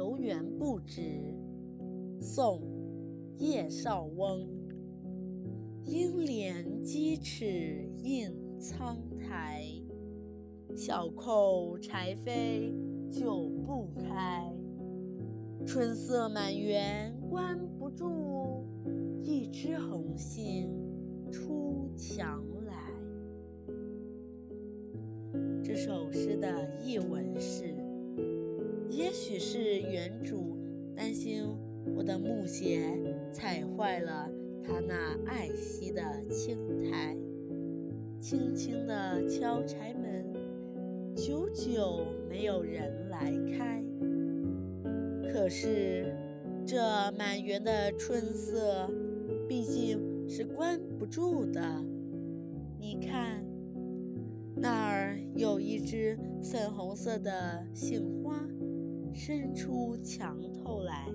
游园不值。宋·叶绍翁。应怜屐齿印苍苔，小扣柴扉久不开。春色满园关不住，一枝红杏出墙来。这首诗的译文是：许是园主担心我的木鞋踩坏了。他那爱惜的青苔，轻轻地敲柴门，久久没有人来开。可是这满园的春色，毕竟是关不住的。你看，那儿有一只粉红色的杏，伸出墙头来。